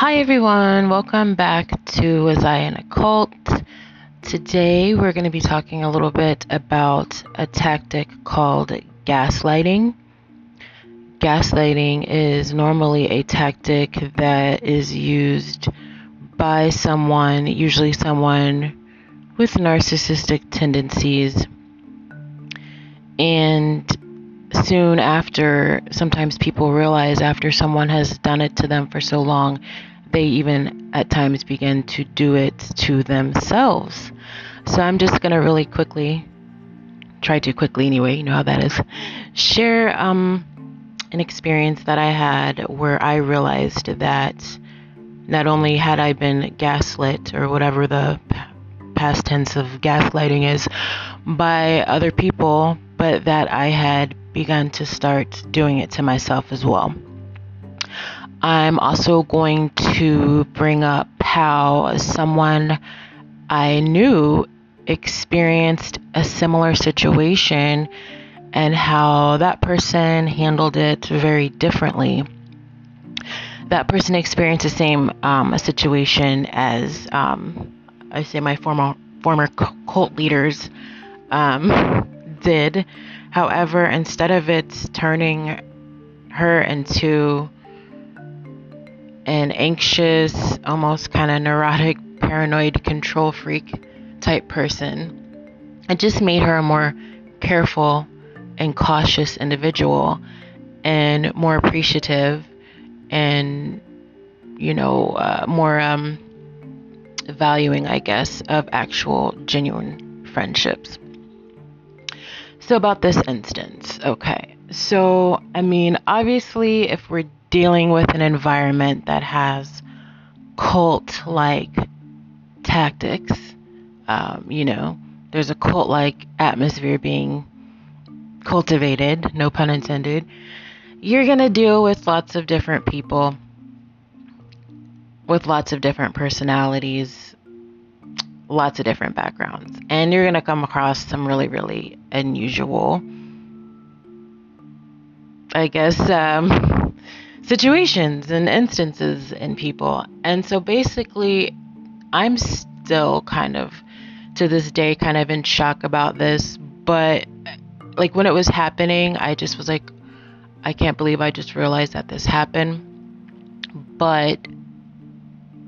Hi, everyone. Welcome back to Was I in a Cult? Today, we're going to be talking a little bit about a tactic called gaslighting. Gaslighting is normally a tactic that is used by someone, usually someone with narcissistic tendencies. And soon after, sometimes people realize after someone has done it to them for so long, they even at times begin to do it to themselves. So I'm just going to really quickly, try to quickly anyway, you know how that is, share um, an experience that I had where I realized that not only had I been gaslit or whatever the past tense of gaslighting is by other people, but that I had begun to start doing it to myself as well. I'm also going to bring up how someone I knew experienced a similar situation and how that person handled it very differently. That person experienced the same um, situation as um, I say my former former cult leaders um, did. However, instead of it turning her into an anxious, almost kind of neurotic, paranoid control freak type person, it just made her a more careful and cautious individual and more appreciative and, you know, uh, more um, valuing, I guess, of actual genuine friendships. So, about this instance, okay. So, I mean, obviously, if we're dealing with an environment that has cult like tactics, um, you know, there's a cult like atmosphere being cultivated, no pun intended, you're going to deal with lots of different people with lots of different personalities, lots of different backgrounds. And you're going to come across some really, really unusual, I guess, um, situations and instances in people. And so basically, I'm still kind of, to this day, kind of in shock about this. But like when it was happening, I just was like, I can't believe I just realized that this happened. But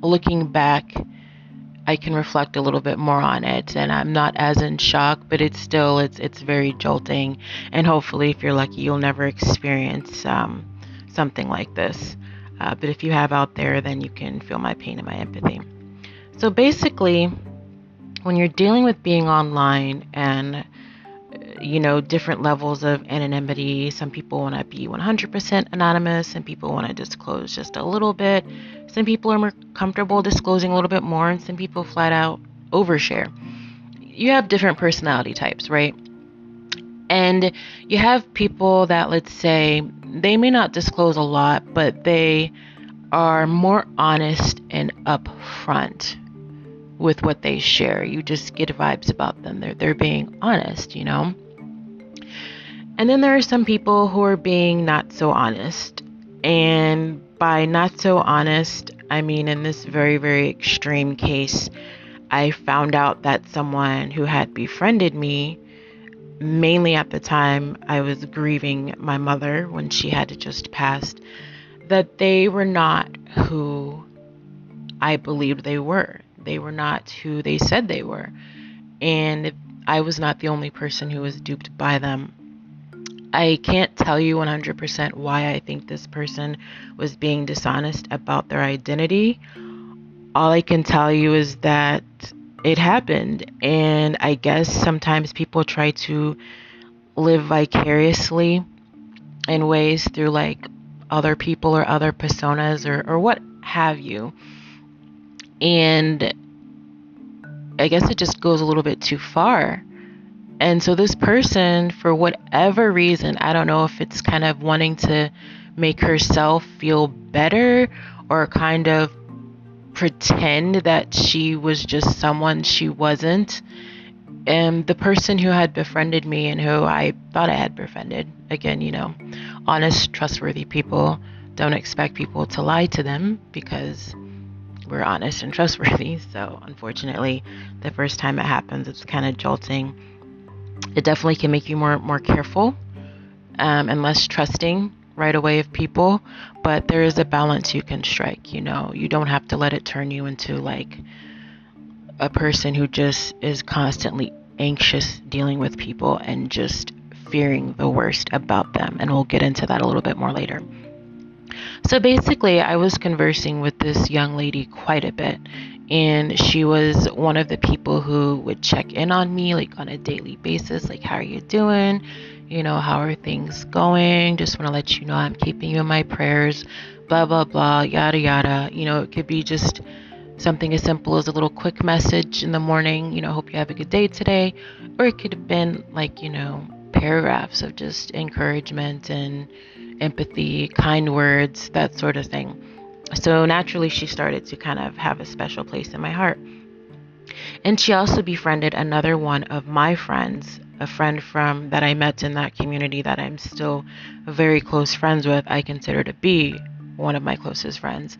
looking back, I can reflect a little bit more on it, and I'm not as in shock, but it's still it's it's very jolting. And hopefully, if you're lucky, you'll never experience um, something like this. Uh, but if you have out there, then you can feel my pain and my empathy. So basically, when you're dealing with being online and you know, different levels of anonymity. Some people want to be 100% anonymous, some people want to disclose just a little bit. Some people are more comfortable disclosing a little bit more, and some people flat out overshare. You have different personality types, right? And you have people that, let's say, they may not disclose a lot, but they are more honest and upfront with what they share. You just get vibes about them. They're they're being honest, you know. And then there are some people who are being not so honest. And by not so honest, I mean in this very very extreme case, I found out that someone who had befriended me mainly at the time I was grieving my mother when she had just passed that they were not who I believed they were they were not who they said they were. And I was not the only person who was duped by them. I can't tell you 100% why I think this person was being dishonest about their identity. All I can tell you is that it happened. And I guess sometimes people try to live vicariously in ways through like other people or other personas or, or what have you and I guess it just goes a little bit too far. And so this person, for whatever reason, I don't know if it's kind of wanting to make herself feel better or kind of pretend that she was just someone she wasn't. And the person who had befriended me and who I thought I had befriended, again, you know, honest, trustworthy people don't expect people to lie to them because we're honest and trustworthy. So, unfortunately, the first time it happens, it's kind of jolting. It definitely can make you more more careful um, and less trusting right away of people. But there is a balance you can strike. You know, you don't have to let it turn you into like a person who just is constantly anxious dealing with people and just fearing the worst about them. And we'll get into that a little bit more later. So basically, I was conversing with this young lady quite a bit, and she was one of the people who would check in on me like on a daily basis like, How are you doing? You know, how are things going? Just want to let you know I'm keeping you in my prayers, blah, blah, blah, yada, yada. You know, it could be just something as simple as a little quick message in the morning, you know, hope you have a good day today. Or it could have been like, you know, paragraphs of just encouragement and empathy, kind words, that sort of thing. So naturally, she started to kind of have a special place in my heart. And she also befriended another one of my friends, a friend from that I met in that community that I'm still very close friends with. I consider to be one of my closest friends.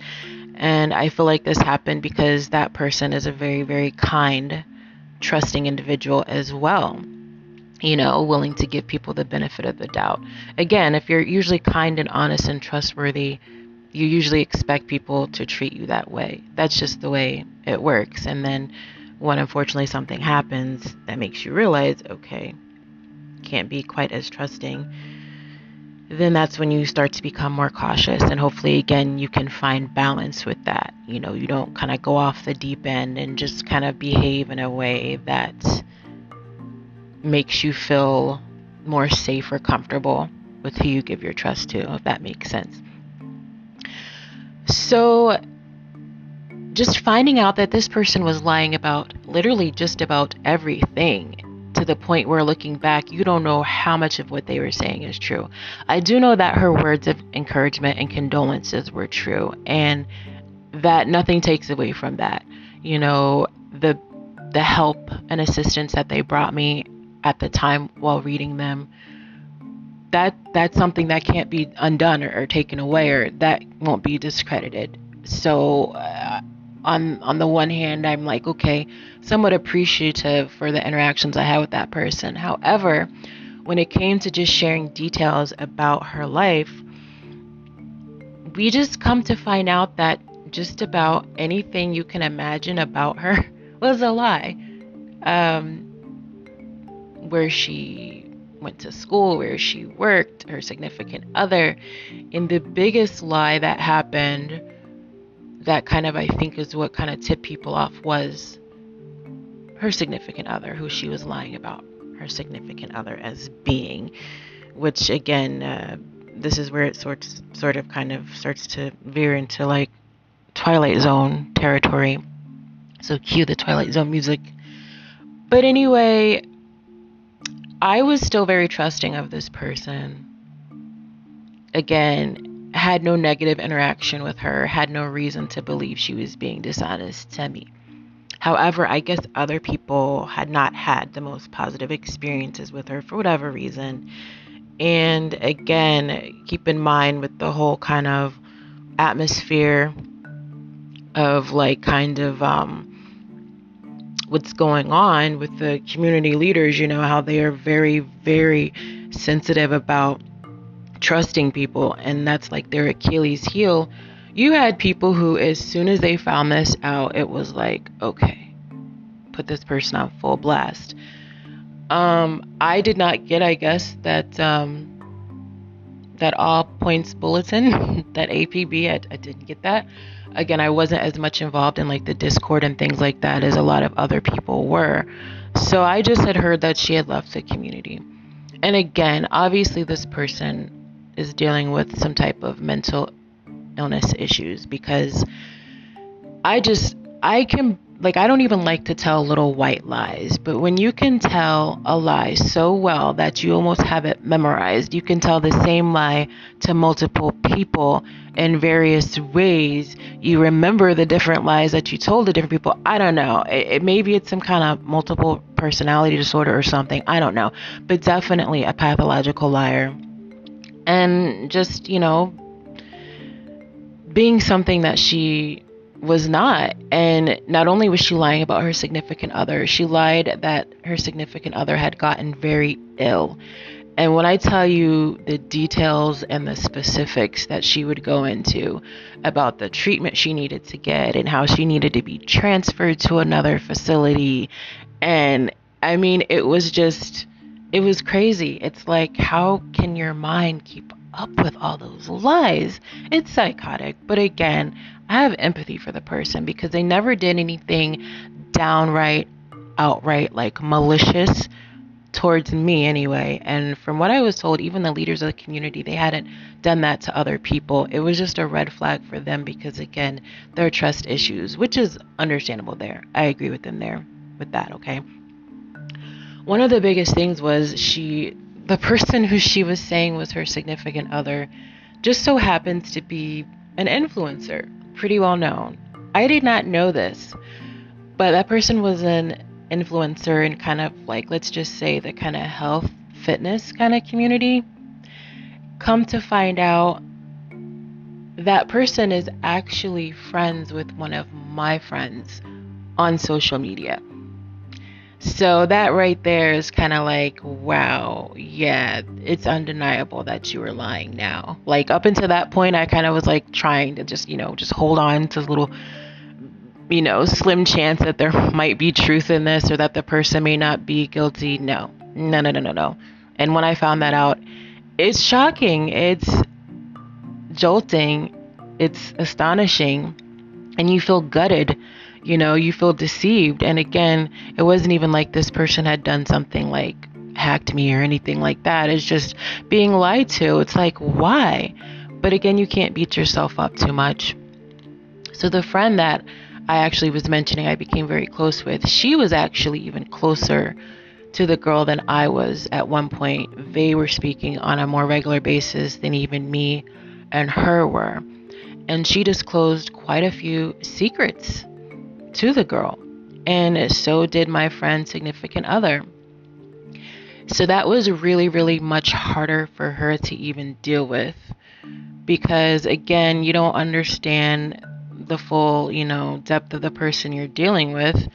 And I feel like this happened because that person is a very, very kind, trusting individual as well you know, willing to give people the benefit of the doubt. Again, if you're usually kind and honest and trustworthy, you usually expect people to treat you that way. That's just the way it works. And then when unfortunately something happens that makes you realize, okay, can't be quite as trusting, then that's when you start to become more cautious. And hopefully, again, you can find balance with that. You know, you don't kind of go off the deep end and just kind of behave in a way that makes you feel more safe or comfortable with who you give your trust to, if that makes sense. So, just finding out that this person was lying about literally just about everything to the point where looking back, you don't know how much of what they were saying is true. I do know that her words of encouragement and condolences were true, and that nothing takes away from that. You know, the the help and assistance that they brought me at the time while reading them that that's something that can't be undone or, or taken away or that won't be discredited so uh, on on the one hand i'm like okay somewhat appreciative for the interactions i had with that person however when it came to just sharing details about her life we just come to find out that just about anything you can imagine about her was a lie um, where she went to school, where she worked, her significant other. And the biggest lie that happened, that kind of I think is what kind of tipped people off, was her significant other, who she was lying about her significant other as being, which again, uh, this is where it sorts, sort of kind of starts to veer into like Twilight Zone territory. So cue the Twilight Zone music. But anyway, I was still very trusting of this person. Again, had no negative interaction with her, had no reason to believe she was being dishonest to me. However, I guess other people had not had the most positive experiences with her for whatever reason. And again, keep in mind with the whole kind of atmosphere of like kind of um, what's going on with the community leaders, you know, how they are very, very sensitive about trusting people, and that's like their Achilles heel. You had people who, as soon as they found this out, it was like, okay, put this person on full blast. Um, I did not get, I guess, that um, that all points bulletin, that APB. I, I didn't get that again, I wasn't as much involved in like the Discord and things like that as a lot of other people were. So I just had heard that she had left the community. And again, obviously, this person is dealing with some type of mental illness issues because I just, I can like I don't even like to tell little white lies, but when you can tell a lie so well that you almost have it memorized, you can tell the same lie to multiple people in various ways. You remember the different lies that you told to different people. I don't know. It, it maybe it's some kind of multiple personality disorder or something. I don't know, but definitely a pathological liar. And just, you know, being something that she was not. And not only was she lying about her significant other, she lied that her significant other had gotten very ill. And when I tell you the details and the specifics that she would go into about the treatment she needed to get and how she needed to be transferred to another facility, and I mean, it was just, it was crazy. It's like, how can your mind keep up with all those lies? It's psychotic. But again, I have empathy for the person because they never did anything downright, outright, like malicious towards me anyway. And from what I was told, even the leaders of the community, they hadn't done that to other people. It was just a red flag for them because, again, there are trust issues, which is understandable there. I agree with them there with that, okay? One of the biggest things was she, the person who she was saying was her significant other, just so happens to be an influencer, pretty well known. I did not know this, but that person was an influencer in kind of like, let's just say, the kind of health, fitness kind of community. Come to find out, that person is actually friends with one of my friends on social media. So that right there is kind of like, wow, yeah, it's undeniable that you were lying now. Like up until that point, I kind of was like trying to just, you know, just hold on to little you know, slim chance that there might be truth in this or that the person may not be guilty. No, no, no, no, no, no. And when I found that out, it's shocking. It's jolting. It's astonishing. And you feel gutted. You know, you feel deceived. And again, it wasn't even like this person had done something like hacked me or anything like that. It's just being lied to. It's like, why? But again, you can't beat yourself up too much. So the friend that I actually was mentioning I became very close with, she was actually even closer to the girl than I was at one point. They were speaking on a more regular basis than even me and her were. And she disclosed quite a few secrets to the girl. And so did my friend's significant other. So that was really, really much harder for her to even deal with. Because again, you don't understand the full, you know, depth of the person you're dealing with,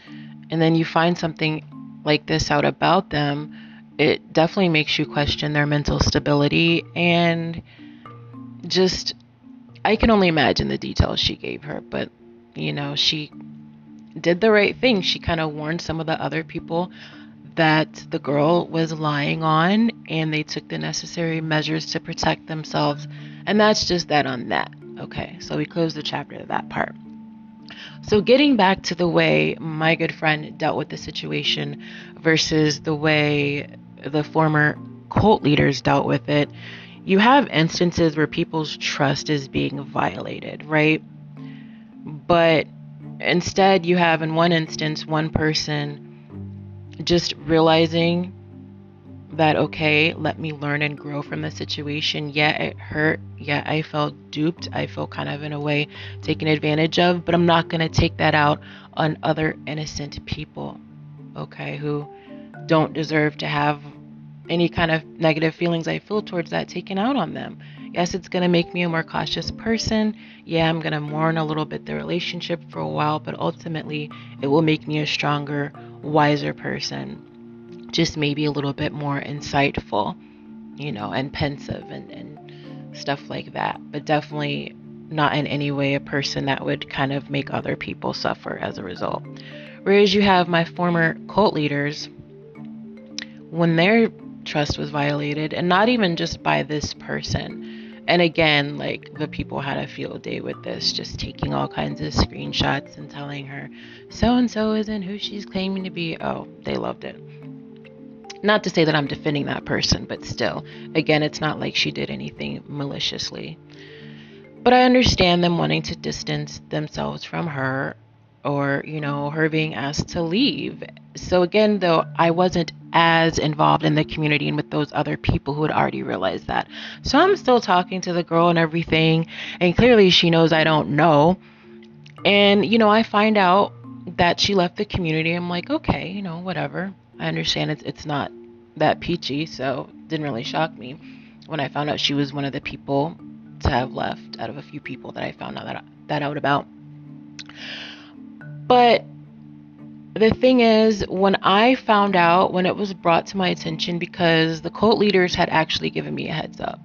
and then you find something like this out about them, it definitely makes you question their mental stability and just I can only imagine the details she gave her, but you know, she did the right thing. She kind of warned some of the other people that the girl was lying on and they took the necessary measures to protect themselves. And that's just that on that. Okay, so we close the chapter to that part. So, getting back to the way my good friend dealt with the situation versus the way the former cult leaders dealt with it, you have instances where people's trust is being violated, right? But instead, you have in one instance one person just realizing that okay, let me learn and grow from the situation. Yeah, it hurt. Yeah, I felt duped. I felt kind of in a way taken advantage of, but I'm not going to take that out on other innocent people, okay, who don't deserve to have any kind of negative feelings I feel towards that taken out on them. Yes, it's going to make me a more cautious person. Yeah, I'm going to mourn a little bit the relationship for a while, but ultimately it will make me a stronger, wiser person just maybe a little bit more insightful, you know, and pensive and, and stuff like that. But definitely not in any way a person that would kind of make other people suffer as a result. Whereas you have my former cult leaders, when their trust was violated, and not even just by this person. And again, like the people had a field day with this, just taking all kinds of screenshots and telling her, so and so isn't who she's claiming to be. Oh, they loved it. Not to say that I'm defending that person, but still, again, it's not like she did anything maliciously. But I understand them wanting to distance themselves from her or, you know, her being asked to leave. So again, though, I wasn't as involved in the community and with those other people who had already realized that. So I'm still talking to the girl and everything, and clearly she knows I don't know. And, you know, I find out that she left the community. I'm like, okay, you know, whatever. I understand it's it's not that peachy, so didn't really shock me when I found out she was one of the people to have left out of a few people that I found out that, that out about. But the thing is, when I found out, when it was brought to my attention, because the cult leaders had actually given me a heads up.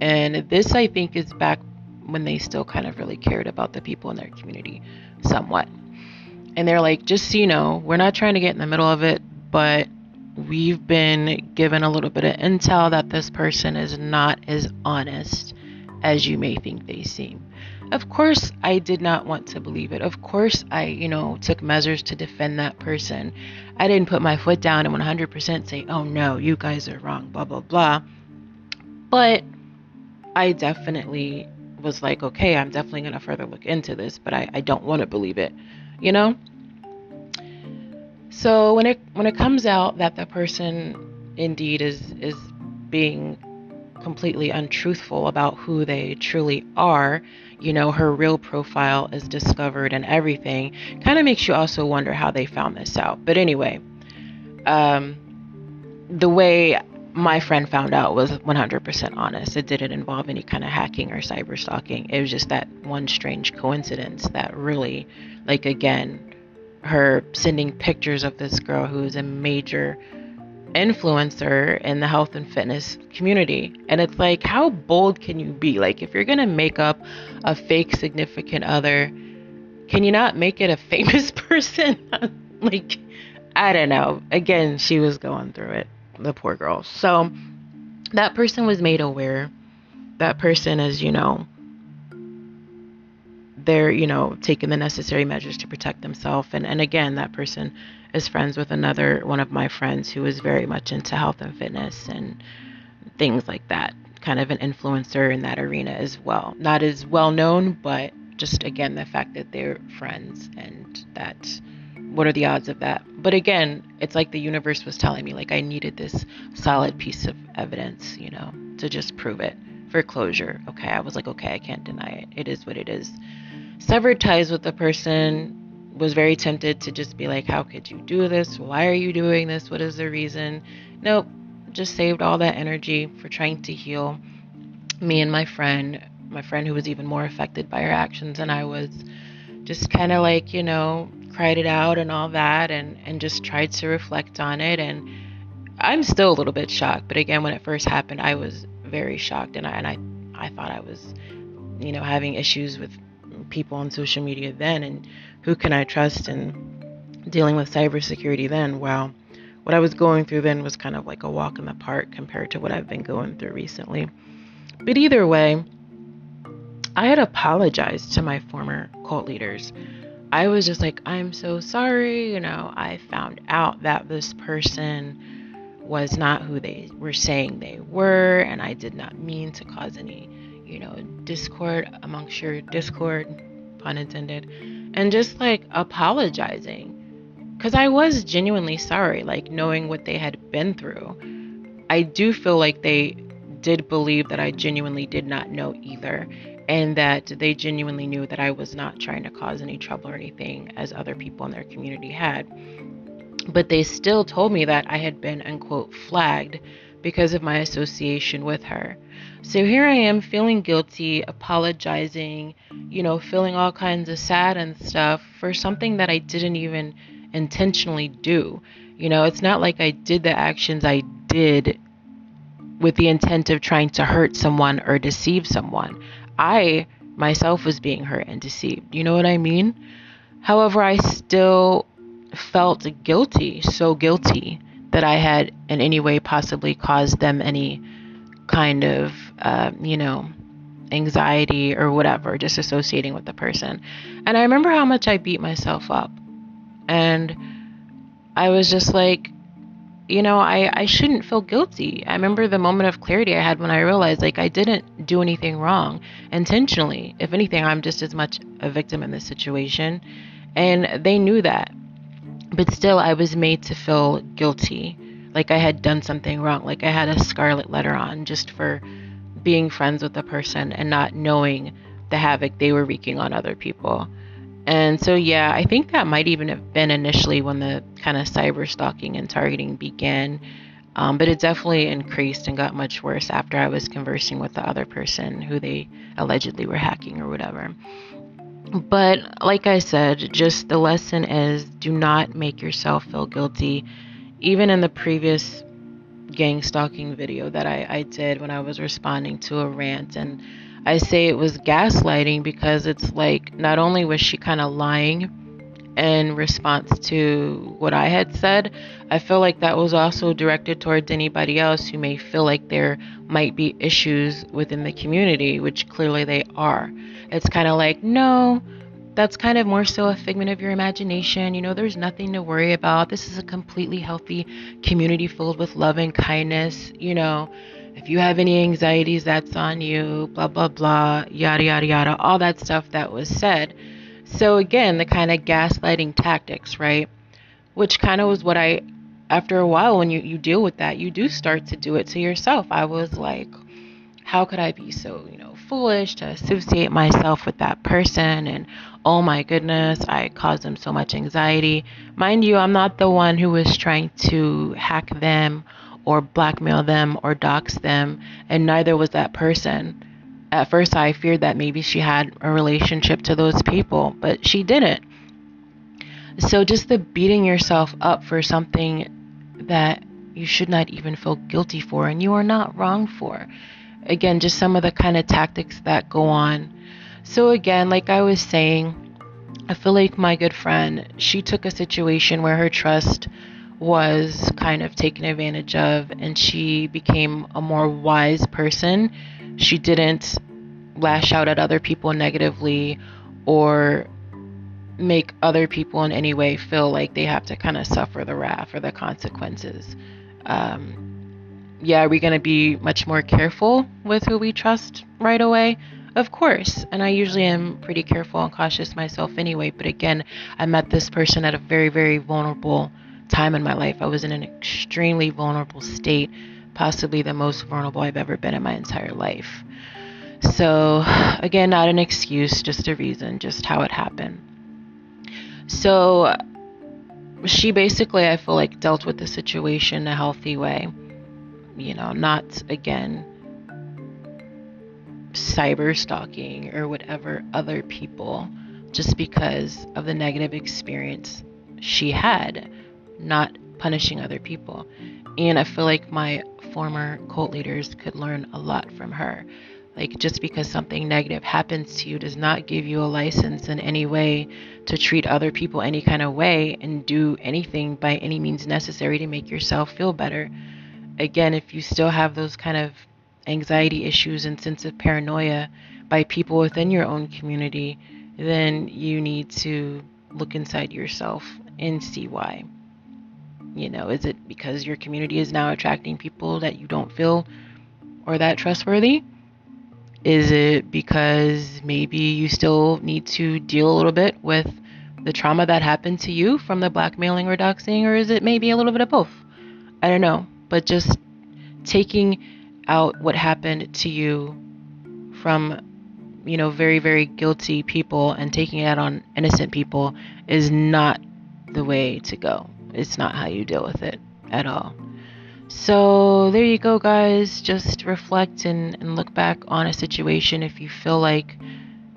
And this, I think, is back when they still kind of really cared about the people in their community somewhat. And they're like, just so you know, we're not trying to get in the middle of it, but we've been given a little bit of intel that this person is not as honest as you may think they seem. Of course, I did not want to believe it. Of course, I, you know, took measures to defend that person. I didn't put my foot down and 100% say, oh no, you guys are wrong, blah, blah, blah. But I definitely was like, okay, I'm definitely going to further look into this, but I, I don't want to believe it, you know? So when it when it comes out that the person indeed is is being completely untruthful about who they truly are, you know, her real profile is discovered and everything, kind of makes you also wonder how they found this out. But anyway, um, the way my friend found out was 100% honest. It didn't involve any kind of hacking or cyber stalking. It was just that one strange coincidence that really, like, again, her sending pictures of this girl who is a major influencer in the health and fitness community. And it's like, how bold can you be? Like, if you're going to make up a fake significant other, can you not make it a famous person? like, I don't know. Again, she was going through it, the poor girl. So, that person was made aware. That person is, you know, they're, you know, taking the necessary measures to protect themselves. And, and again, that person is friends with another one of my friends who is very much into health and fitness and things like that. Kind of an influencer in that arena as well. Not as well known, but just again the fact that they're friends and that what are the odds of that? But again, it's like the universe was telling me like I needed this solid piece of evidence, you know, to just prove it for closure. Okay, I was like, okay, I can't deny it. It is what it is. Severed ties with the person was very tempted to just be like, How could you do this? Why are you doing this? What is the reason? Nope. Just saved all that energy for trying to heal me and my friend, my friend who was even more affected by her actions than I was. Just kind of like, you know, cried it out and all that and, and just tried to reflect on it. And I'm still a little bit shocked. But again, when it first happened, I was very shocked and I, and I, I thought I was, you know, having issues with people on social media then and who can I trust and dealing with cybersecurity then? Well, what I was going through then was kind of like a walk in the park compared to what I've been going through recently. But either way, I had apologized to my former cult leaders. I was just like, I'm so sorry. You know, I found out that this person was not who they were saying they were, and I did not mean to cause any you know, discord amongst your discord, pun intended, and just like apologizing. Because I was genuinely sorry, like knowing what they had been through. I do feel like they did believe that I genuinely did not know either, and that they genuinely knew that I was not trying to cause any trouble or anything as other people in their community had. But they still told me that I had been, unquote, flagged because of my association with her. So here I am feeling guilty, apologizing, you know, feeling all kinds of sad and stuff for something that I didn't even intentionally do. You know, it's not like I did the actions I did with the intent of trying to hurt someone or deceive someone. I myself was being hurt and deceived. You know what I mean? However, I still felt guilty, so guilty that I had in any way possibly caused them any kind of, uh, you know, anxiety or whatever, just associating with the person. And I remember how much I beat myself up. And I was just like, you know, I, I shouldn't feel guilty. I remember the moment of clarity I had when I realized, like, I didn't do anything wrong intentionally. If anything, I'm just as much a victim in this situation. And they knew that. But still, I was made to feel guilty like I had done something wrong, like I had a scarlet letter on just for being friends with the person and not knowing the havoc they were wreaking on other people. And so, yeah, I think that might even have been initially when the kind of cyber stalking and targeting began. Um, but it definitely increased and got much worse after I was conversing with the other person who they allegedly were hacking or whatever. But like I said, just the lesson is do not make yourself feel guilty. Even in the previous gang stalking video that I, I did when I was responding to a rant, and I say it was gaslighting because it's like not only was she kind of lying in response to what I had said, I feel like that was also directed towards anybody else who may feel like there might be issues within the community, which clearly they are. It's kind of like, no, that's kind of more so a figment of your imagination. You know, there's nothing to worry about. This is a completely healthy community filled with love and kindness. You know, if you have any anxieties, that's on you, blah, blah, blah, yada, yada, yada, all that stuff that was said. So, again, the kind of gaslighting tactics, right? Which kind of was what I, after a while, when you, you deal with that, you do start to do it to yourself. I was like, how could I be so, you know, foolish to associate myself with that person? And oh my goodness, I caused them so much anxiety. Mind you, I'm not the one who was trying to hack them or blackmail them or dox them, and neither was that person at first I feared that maybe she had a relationship to those people, but she didn't. So just the beating yourself up for something that you should not even feel guilty for and you are not wrong for. Again, just some of the kind of tactics that go on. So again, like I was saying, I feel like my good friend, she took a situation where her trust was kind of taken advantage of and she became a more wise person she didn't lash out at other people negatively or make other people in any way feel like they have to kind of suffer the wrath or the consequences. Um, yeah, are we going to be much more careful with who we trust right away? Of course. And I usually am pretty careful and cautious myself anyway. But again, I met this person at a very, very vulnerable time in my life. I was in an extremely vulnerable state possibly the most vulnerable I've ever been in my entire life. So, again, not an excuse, just a reason, just how it happened. So, she basically, I feel like, dealt with the situation a healthy way. You know, not again cyber stalking or whatever other people just because of the negative experience she had, not punishing other people. And I feel like my former cult leaders could learn a lot from her. Like, just because something negative happens to you does not give you a license in any way to treat other people any kind of way and do anything by any means necessary to make yourself feel better. Again, if you still have those kind of anxiety issues and sense of paranoia by people within your own community, then you need to look inside yourself and see why. You know, is it because your community is now attracting people that you don't feel or that trustworthy? Is it because maybe you still need to deal a little bit with the trauma that happened to you from the blackmailing or doxing, or is it maybe a little bit of both? I don't know. But just taking out what happened to you from, you know, very, very guilty people and taking it out on innocent people is not the way to go it's not how you deal with it at all. So there you go, guys. Just reflect and, and look back on a situation if you feel like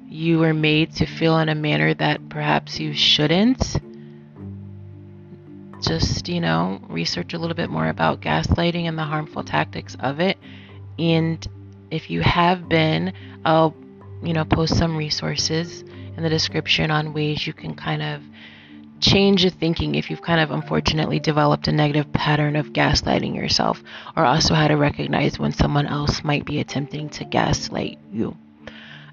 you were made to feel in a manner that perhaps you shouldn't. Just, you know, research a little bit more about gaslighting and the harmful tactics of it. And if you have been, I'll, you know, post some resources in the description on ways you can kind of change your thinking if you've kind of unfortunately developed a negative pattern of gaslighting yourself, or also how to recognize when someone else might be attempting to gaslight you.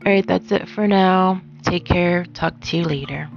Alright, that's it for now. Take care. Talk to you later.